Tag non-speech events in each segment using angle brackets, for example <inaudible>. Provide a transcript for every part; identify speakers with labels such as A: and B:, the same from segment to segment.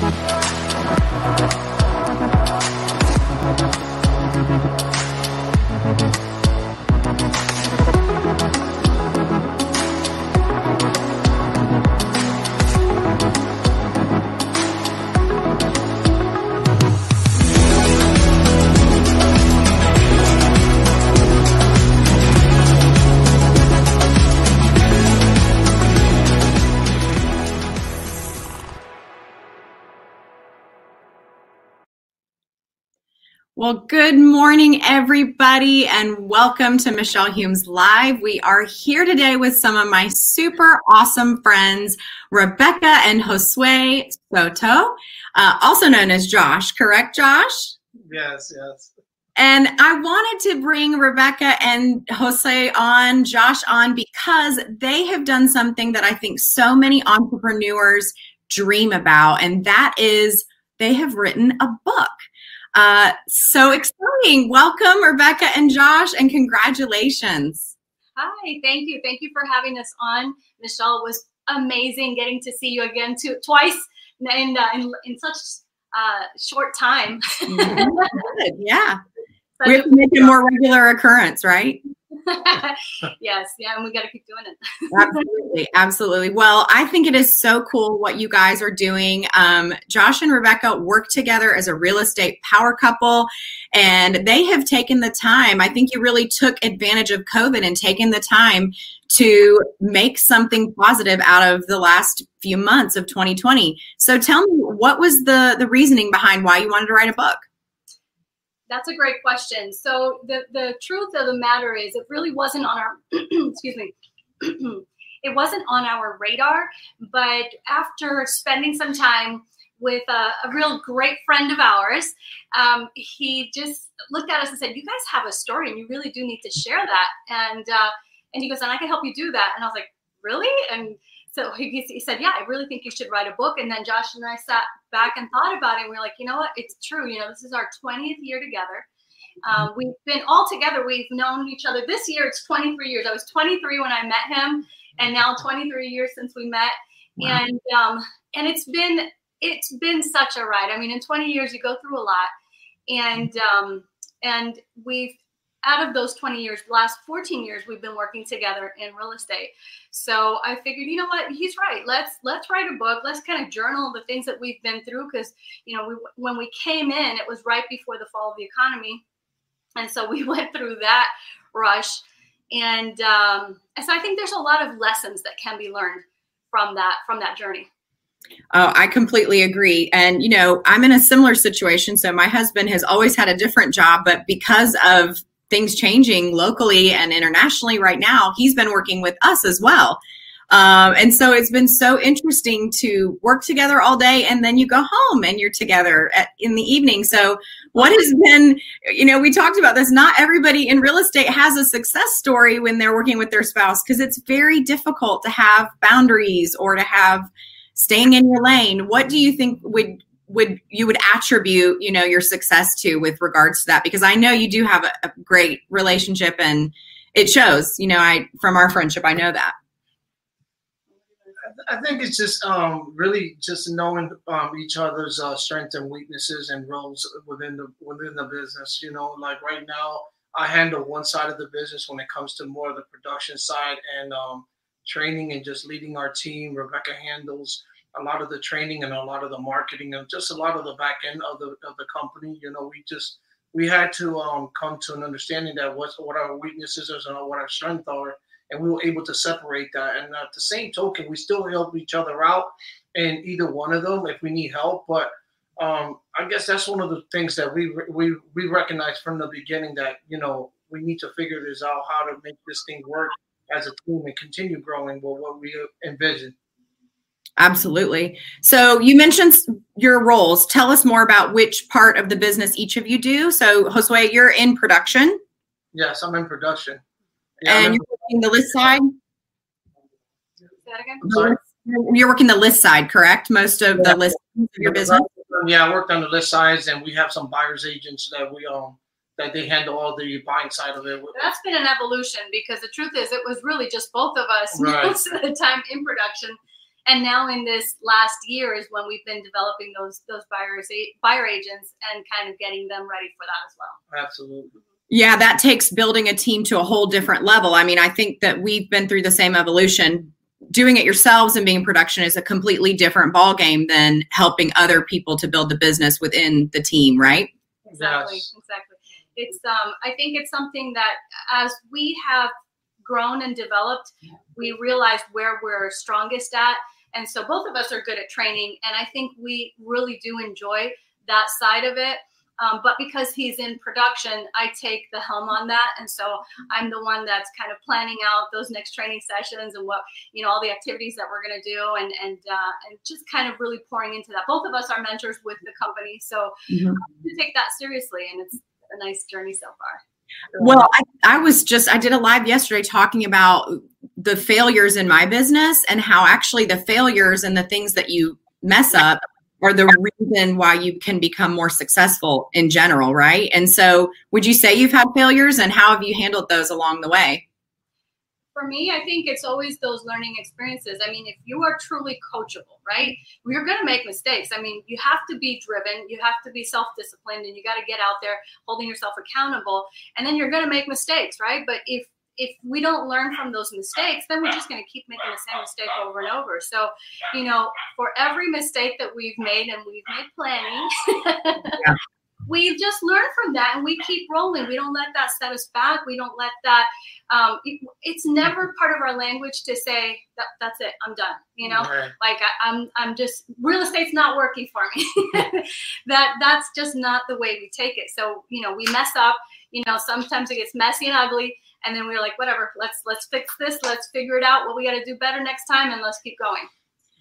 A: Thank you. Well, good morning, everybody, and welcome to Michelle Humes Live. We are here today with some of my super awesome friends, Rebecca and Josue Soto, uh, also known as Josh, correct, Josh?
B: Yes, yes.
A: And I wanted to bring Rebecca and Jose on, Josh on, because they have done something that I think so many entrepreneurs dream about, and that is they have written a book. Uh, so exciting. Welcome, Rebecca and Josh, and congratulations.
C: Hi, thank you. Thank you for having us on. Michelle, it was amazing getting to see you again two, twice in, uh, in, in such uh, short time. <laughs>
A: yeah. we have to make it more regular occurrence, right? <laughs>
C: yes, yeah, and we got to keep doing it. <laughs>
A: absolutely, absolutely. Well, I think it is so cool what you guys are doing. Um, Josh and Rebecca work together as a real estate power couple, and they have taken the time. I think you really took advantage of COVID and taken the time to make something positive out of the last few months of 2020. So, tell me, what was the the reasoning behind why you wanted to write a book?
C: That's a great question. So the the truth of the matter is, it really wasn't on our <clears throat> excuse me. <clears throat> it wasn't on our radar, but after spending some time with a, a real great friend of ours, um, he just looked at us and said, "You guys have a story, and you really do need to share that." And uh, and he goes, "And I can help you do that." And I was like, "Really?" And so he, he said, Yeah, I really think you should write a book. And then Josh and I sat back and thought about it. And we are like, You know what? It's true. You know, this is our 20th year together. Um, we've been all together. We've known each other. This year, it's 23 years. I was 23 when I met him, and now 23 years since we met. Wow. And um, and it's been it's been such a ride. I mean, in 20 years, you go through a lot, and um, and we've out of those 20 years, the last 14 years, we've been working together in real estate. So I figured, you know what, he's right. Let's let's write a book. Let's kind of journal the things that we've been through because you know we, when we came in, it was right before the fall of the economy, and so we <laughs> went through that rush. And um, and so I think there's a lot of lessons that can be learned from that from that journey.
A: Oh, I completely agree. And, you know, I'm in a similar situation. So my husband has always had a different job, but because of things changing locally and internationally right now, he's been working with us as well. Um, and so it's been so interesting to work together all day and then you go home and you're together at, in the evening. So, what has been, you know, we talked about this. Not everybody in real estate has a success story when they're working with their spouse because it's very difficult to have boundaries or to have staying in your lane. What do you think would would you would attribute you know your success to with regards to that because i know you do have a, a great relationship and it shows you know i from our friendship i know that
B: I think it's just um, really just knowing um, each other's uh, strengths and weaknesses and roles within the within the business. You know, like right now, I handle one side of the business when it comes to more of the production side and um, training and just leading our team. Rebecca handles a lot of the training and a lot of the marketing and just a lot of the back end of the of the company. You know, we just we had to um, come to an understanding that what what our weaknesses are and what our strengths are, and we were able to separate that. And at the same token, we still help each other out in either one of them if we need help. But um, I guess that's one of the things that we we we recognize from the beginning that you know we need to figure this out how to make this thing work as a team and continue growing with what we envision.
A: Absolutely. So you mentioned your roles. Tell us more about which part of the business each of you do. So Josue, you're in production.
B: Yes, I'm in production.
A: Yeah, and in you're working the list side. You're working the list side, correct? Most of yeah. the list of your business.
B: Yeah, I worked on the list sides, and we have some buyers agents that we um that they handle all the buying side of it.
C: That's been an evolution because the truth is, it was really just both of us right. <laughs> most of the time in production and now in this last year is when we've been developing those those buyers buyer agents and kind of getting them ready for that as well.
B: Absolutely.
A: Yeah that takes building a team to a whole different level. I mean i think that we've been through the same evolution. Doing it yourselves and being production is a completely different ball game than helping other people to build the business within the team right?
C: Exactly yes. exactly. It's um i think it's something that as we have grown and developed we realized where we're strongest at and so both of us are good at training and i think we really do enjoy that side of it um, but because he's in production, I take the helm on that, and so I'm the one that's kind of planning out those next training sessions and what you know all the activities that we're going to do, and and uh, and just kind of really pouring into that. Both of us are mentors with the company, so mm-hmm. we take that seriously, and it's a nice journey so far.
A: Well, um, I, I was just I did a live yesterday talking about the failures in my business and how actually the failures and the things that you mess up are the reason why you can become more successful in general, right? And so, would you say you've had failures and how have you handled those along the way?
C: For me, I think it's always those learning experiences. I mean, if you are truly coachable, right? You're going to make mistakes. I mean, you have to be driven, you have to be self disciplined, and you got to get out there holding yourself accountable. And then you're going to make mistakes, right? But if if we don't learn from those mistakes, then we're just going to keep making the same mistake over and over. So, you know, for every mistake that we've made, and we've made plenty, <laughs> yeah. We just learn from that and we keep rolling. We don't let that set us back. We don't let that. Um, it, it's never part of our language to say that that's it. I'm done. You know, like I, I'm I'm just real estate's not working for me. <laughs> that that's just not the way we take it. So you know, we mess up. You know, sometimes it gets messy and ugly and then we're like whatever let's let's fix this let's figure it out what we got to do better next time and let's keep going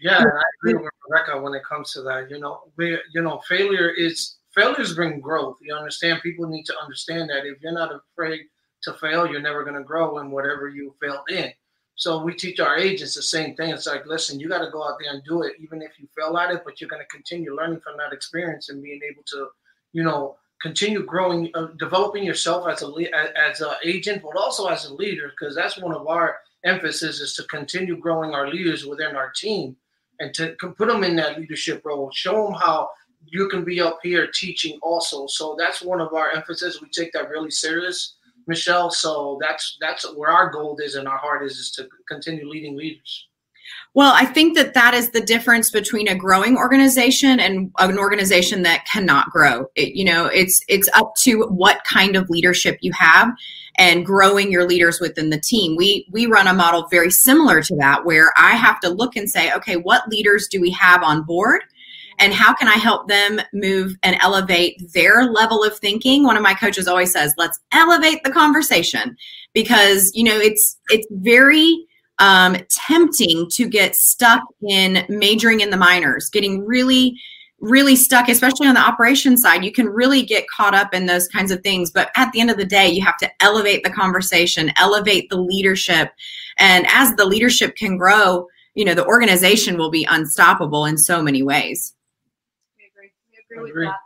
B: yeah i agree with rebecca when it comes to that you know we you know failure is failures bring growth you understand? People need to understand that if you're not afraid to fail you're never going to grow in whatever you failed in. So we teach our agents the same thing. It's like listen you got to go out there and do it even if you fail at it but you're going to continue learning from that experience and being able to you know continue growing, uh, developing yourself as a as an agent, but also as a leader, because that's one of our emphasis is to continue growing our leaders within our team and to put them in that leadership role. Show them how you can be up here teaching also. So that's one of our emphasis. We take that really serious, Michelle. So that's that's where our goal is and our heart is is to continue leading leaders.
A: Well, I think that that is the difference between a growing organization and an organization that cannot grow. It, you know, it's it's up to what kind of leadership you have and growing your leaders within the team. We we run a model very similar to that where I have to look and say, okay, what leaders do we have on board? And how can I help them move and elevate their level of thinking? One of my coaches always says, let's elevate the conversation because, you know, it's it's very um, tempting to get stuck in majoring in the minors, getting really, really stuck, especially on the operation side. You can really get caught up in those kinds of things. But at the end of the day, you have to elevate the conversation, elevate the leadership. And as the leadership can grow, you know, the organization will be unstoppable in so many ways.
C: Agree. We agree, agree. with that.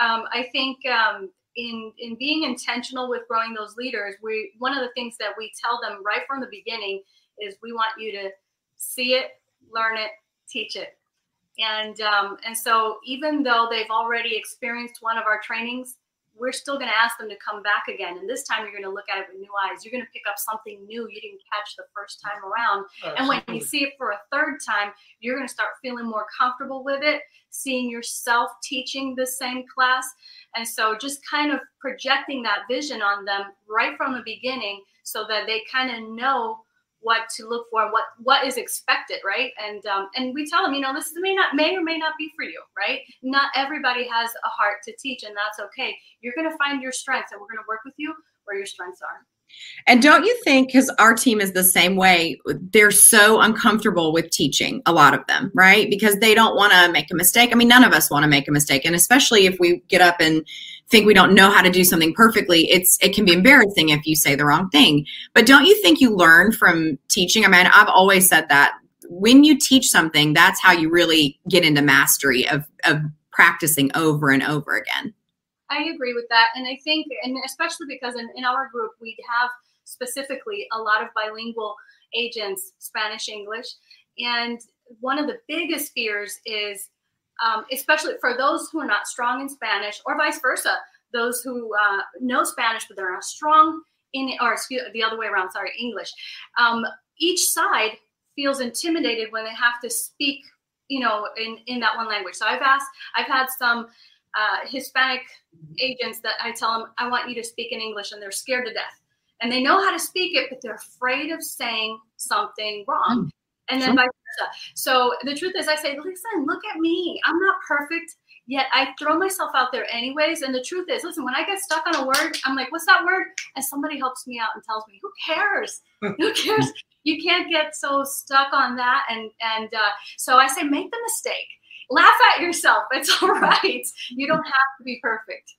C: Yeah. Um, I think um, in in being intentional with growing those leaders, we one of the things that we tell them right from the beginning is we want you to see it, learn it, teach it, and um, and so even though they've already experienced one of our trainings, we're still going to ask them to come back again. And this time you're going to look at it with new eyes. You're going to pick up something new you didn't catch the first time around. Oh, and when you see it for a third time, you're going to start feeling more comfortable with it, seeing yourself teaching the same class. And so just kind of projecting that vision on them right from the beginning so that they kind of know what to look for, what what is expected, right? And um, and we tell them, you know, this may not may or may not be for you, right? Not everybody has a heart to teach, and that's okay. You're going to find your strengths, and we're going to work with you where your strengths are.
A: And don't you think, because our team is the same way, they're so uncomfortable with teaching, a lot of them, right? Because they don't want to make a mistake. I mean, none of us want to make a mistake. And especially if we get up and think we don't know how to do something perfectly, it's it can be embarrassing if you say the wrong thing. But don't you think you learn from teaching? I mean, I've always said that when you teach something, that's how you really get into mastery of, of practicing over and over again.
C: I agree with that. And I think, and especially because in, in our group, we have specifically a lot of bilingual agents, Spanish, English. And one of the biggest fears is, um, especially for those who are not strong in Spanish, or vice versa, those who uh, know Spanish but they're not strong in, or excuse the other way around. Sorry, English. Um, each side feels intimidated when they have to speak, you know, in in that one language. So I've asked, I've had some uh, Hispanic agents that I tell them, I want you to speak in English, and they're scared to death. And they know how to speak it, but they're afraid of saying something wrong. And then vice versa. So the truth is, I say, listen, look at me. I'm not perfect, yet I throw myself out there anyways. And the truth is, listen, when I get stuck on a word, I'm like, what's that word? And somebody helps me out and tells me, who cares? <laughs> who cares? You can't get so stuck on that. And and uh, so I say, make the mistake laugh at yourself. It's all <laughs> right. You don't have to be perfect.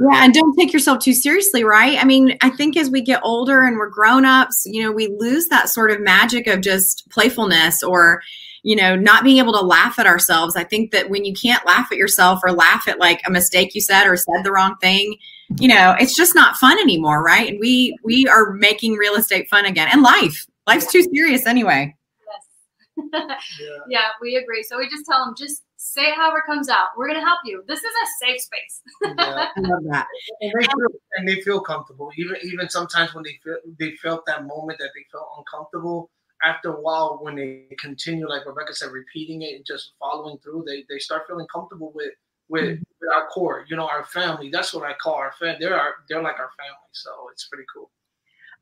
A: Yeah, and don't take yourself too seriously, right? I mean, I think as we get older and we're grown ups, you know, we lose that sort of magic of just playfulness or, you know, not being able to laugh at ourselves. I think that when you can't laugh at yourself or laugh at like a mistake you said or said the wrong thing, you know, it's just not fun anymore, right? And we we are making real estate fun again and life. Life's too serious anyway.
C: Yes. yeah. <laughs> yeah, we agree. So we just tell them just say it however it comes out. We're going to help you. This is a safe space. <laughs>
B: yeah, I love that. And they, feel, and they feel comfortable. Even even sometimes when they feel they felt that moment that they felt uncomfortable. After a while, when they continue, like Rebecca said, repeating it and just following through, they, they start feeling comfortable with with, mm-hmm. with our core. You know, our family. That's what I call our family. They're our they're like our family. So it's pretty cool.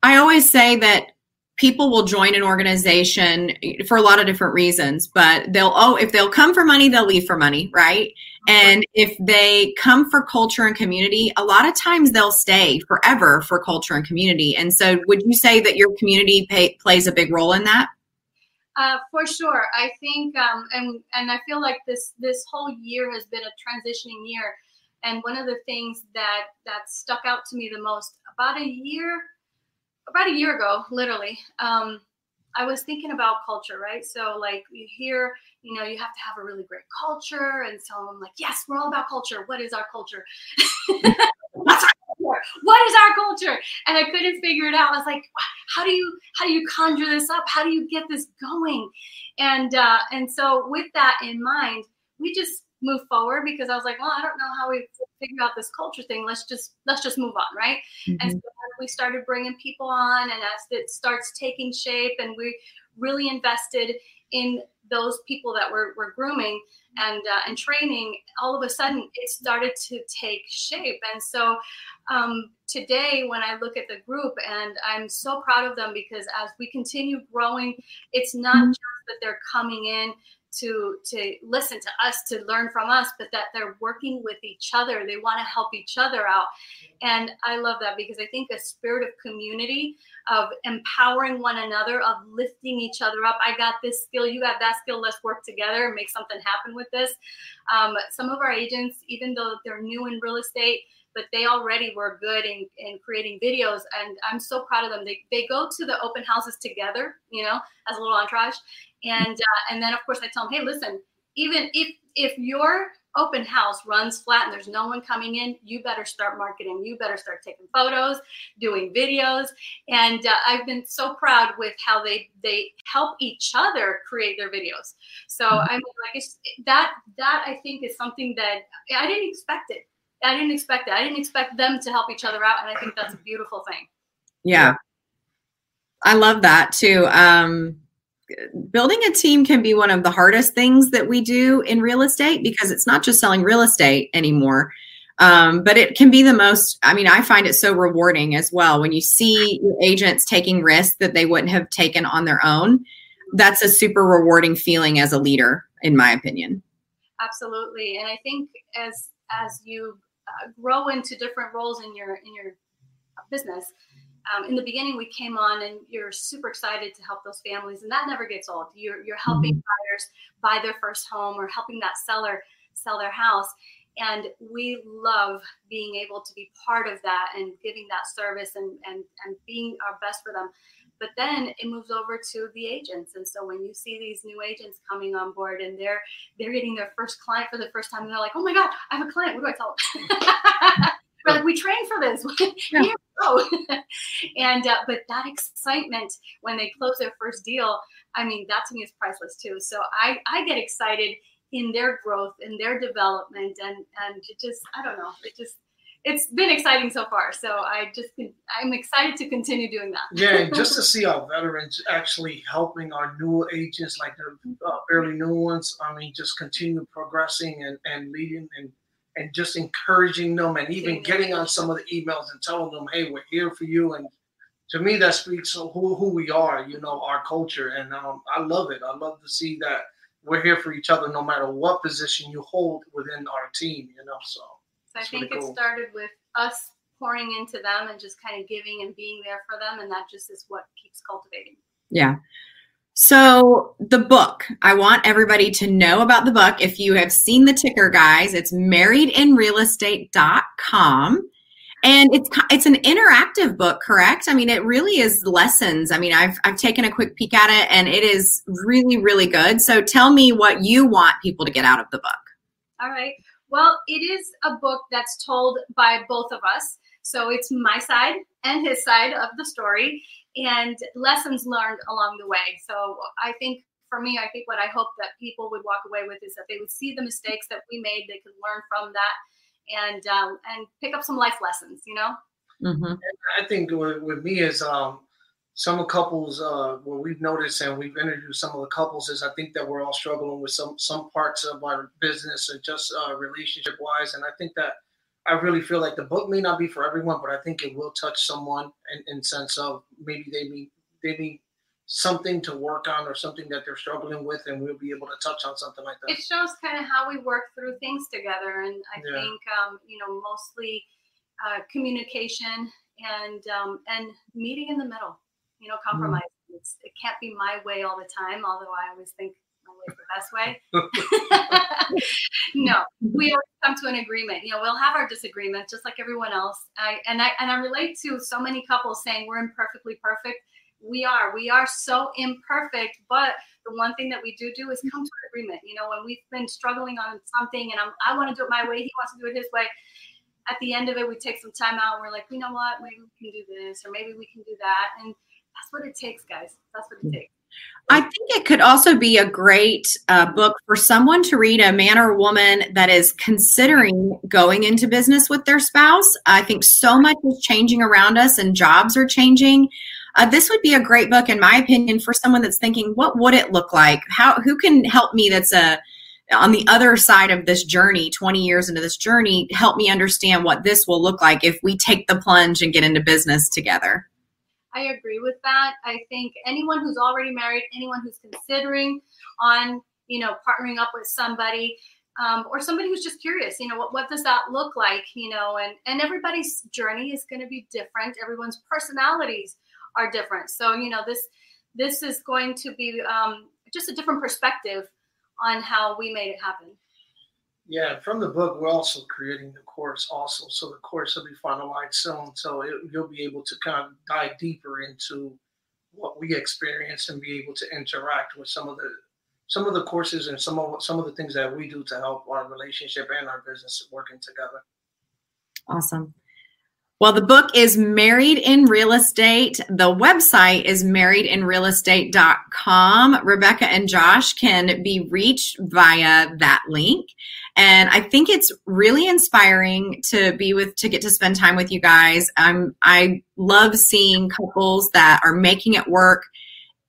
A: I always say that people will join an organization for a lot of different reasons but they'll oh if they'll come for money they'll leave for money right? And if they come for culture and community a lot of times they'll stay forever for culture and community. And so would you say that your community pay, plays a big role in that?
C: Uh, for sure. I think um, and and i feel like this this whole year has been a transitioning year. And one of the things that that stuck out to me the most about a year about a year ago, literally, um, I was thinking about culture, right? So, like, you hear, you know, you have to have a really great culture. And so I'm like, yes, we're all about culture. What is our culture? <laughs> What's our culture? What is our culture? And I couldn't figure it out. I was like, how do you how do you conjure this up? How do you get this going? And uh, and so with that in mind, we just move forward because I was like, well, I don't know how we figure out this culture thing. Let's just let's just move on, right? Mm-hmm. And so we started bringing people on, and as it starts taking shape, and we really invested in those people that we're, we're grooming and uh, and training, all of a sudden it started to take shape. And so um, today, when I look at the group, and I'm so proud of them because as we continue growing, it's not mm-hmm. just that they're coming in to to listen to us to learn from us but that they're working with each other. They want to help each other out. And i love that because i think a spirit of community of empowering one another of lifting each other up. I got this skill you got that skill let's work together and make something happen with this. Um, some of our agents even though they're new in real estate but they already were good in, in creating videos and i'm so proud of them they, they go to the open houses together you know as a little entourage and uh, and then of course I tell them, hey, listen, even if if your open house runs flat and there's no one coming in, you better start marketing. You better start taking photos, doing videos. And uh, I've been so proud with how they they help each other create their videos. So mm-hmm. I mean, like that that I think is something that I didn't expect it. I didn't expect that. I didn't expect them to help each other out, and I think that's a beautiful thing.
A: Yeah, I love that too. Um, building a team can be one of the hardest things that we do in real estate because it's not just selling real estate anymore. Um, but it can be the most, I mean, I find it so rewarding as well when you see your agents taking risks that they wouldn't have taken on their own. That's a super rewarding feeling as a leader, in my opinion.
C: Absolutely. And I think as, as you uh, grow into different roles in your, in your business, um, in the beginning we came on and you're super excited to help those families and that never gets old. You're, you're helping mm-hmm. buyers buy their first home or helping that seller sell their house. And we love being able to be part of that and giving that service and and, and being our best for them but then it moves over to the agents. And so when you see these new agents coming on board and they're they're getting their first client for the first time and they're like oh my god i have a client. What do i tell them? <laughs> We're like we trained for this. <laughs> Yeah. oh. <laughs> and uh, but that excitement when they close their first deal, I mean, that to me is priceless too. So I I get excited in their growth, in their development, and and it just I don't know, it just it's been exciting so far. So I just I'm excited to continue doing that.
B: yeah, just to <laughs> see our veterans actually helping our new agents, like the uh, fairly new ones. I mean, just continue progressing and and leading and and just encouraging them, and even getting on some of the emails and telling them, "Hey, we're here for you." And to me, that speaks of who who we are. You know, our culture, and um, I love it. I love to see that we're here for each other, no matter what position you hold within our team. You know, so.
C: So I think cool. it started with us pouring into them and just kind of giving and being there for them. And that just is what keeps cultivating.
A: Yeah. So the book, I want everybody to know about the book. If you have seen the ticker, guys, it's marriedinrealestate.com. And it's it's an interactive book, correct? I mean, it really is lessons. I mean, I've I've taken a quick peek at it, and it is really really good. So tell me what you want people to get out of the book.
C: All right. Well, it is a book that's told by both of us. So it's my side and his side of the story and lessons learned along the way. So I think for me, I think what I hope that people would walk away with is that they would see the mistakes that we made, they could learn from that and um, and pick up some life lessons, you know?
B: Mm-hmm. I think with, with me is um, some of the couples uh, what we've noticed and we've interviewed some of the couples is I think that we're all struggling with some some parts of our business and just uh, relationship wise. And I think that I really feel like the book may not be for everyone, but I think it will touch someone in, in sense of maybe they need they need something to work on or something that they're struggling with, and we'll be able to touch on something like that.
C: It shows kind of how we work through things together, and I yeah. think um, you know mostly uh, communication and um, and meeting in the middle you know, compromise. Mm. it can't be my way all the time, although I always think my way is the best way. <laughs> no, we always come to an agreement. You know, we'll have our disagreements just like everyone else. I, and I and I relate to so many couples saying we're imperfectly perfect. We are. We are so imperfect, but the one thing that we do do is come to an agreement. You know, when we've been struggling on something and I'm, I want to do it my way, he wants to do it his way at the end of it, we take some time out and we're like, you know what, maybe we can do this or maybe we can do that. And that's what it takes, guys. That's what it takes.
A: I think it could also be a great uh, book for someone to read, a man or woman that is considering going into business with their spouse. I think so much is changing around us and jobs are changing. Uh, this would be a great book, in my opinion, for someone that's thinking, what would it look like? How, who can help me that's a, on the other side of this journey, 20 years into this journey, help me understand what this will look like if we take the plunge and get into business together.
C: I agree with that. I think anyone who's already married, anyone who's considering on, you know, partnering up with somebody, um, or somebody who's just curious, you know, what, what does that look like, you know, and, and everybody's journey is going to be different. Everyone's personalities are different. So, you know, this, this is going to be um, just a different perspective on how we made it happen.
B: Yeah, from the book, we're also creating the course also. So the course will be finalized soon. So it, you'll be able to kind of dive deeper into what we experience and be able to interact with some of the some of the courses and some of some of the things that we do to help our relationship and our business working together.
A: Awesome. Well, the book is Married in Real Estate. The website is marriedinrealestate.com. Rebecca and Josh can be reached via that link. And I think it's really inspiring to be with, to get to spend time with you guys. Um, I love seeing couples that are making it work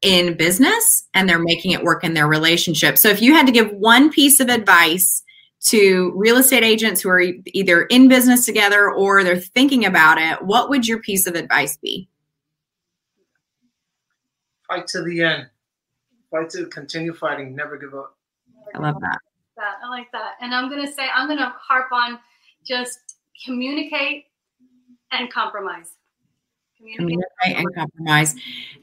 A: in business and they're making it work in their relationship. So if you had to give one piece of advice to real estate agents who are either in business together or they're thinking about it, what would your piece of advice be?
B: Fight to the end. Fight to continue fighting. Never give up.
A: I love that.
C: Like that. And I'm gonna say I'm gonna harp on just communicate and compromise.
A: Communicate and compromise.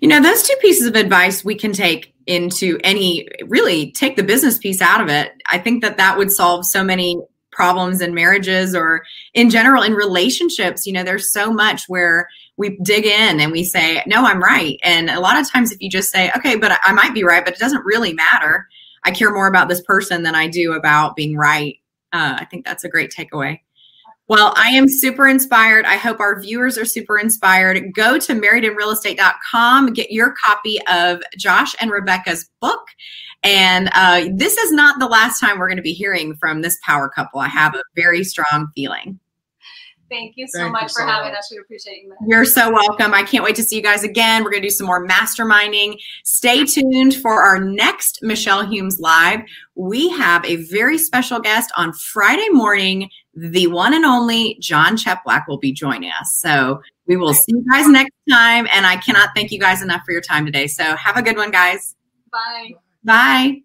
A: You know, those two pieces of advice we can take into any really take the business piece out of it i think that that would solve so many problems in marriages or in general in relationships you know there's so much where we dig in and we say no i'm right and a lot of times if you just say okay but i might be right but it doesn't really matter i care more about this person than i do about being right uh, i think that's a great takeaway Well, I am super inspired. I hope our viewers are super inspired. Go to marriedinrealestate.com, get your copy of Josh and Rebecca's book. And uh, this is not the last time we're going to be hearing from this power couple. I have a very strong feeling.
C: Thank you so Thank much you for so having much. us. We appreciate you.
A: You're so welcome. I can't wait to see you guys again. We're going to do some more masterminding. Stay tuned for our next Michelle Humes Live. We have a very special guest on Friday morning. The one and only John Cheplack will be joining us. So we will see you guys next time. And I cannot thank you guys enough for your time today. So have a good one, guys.
C: Bye.
A: Bye.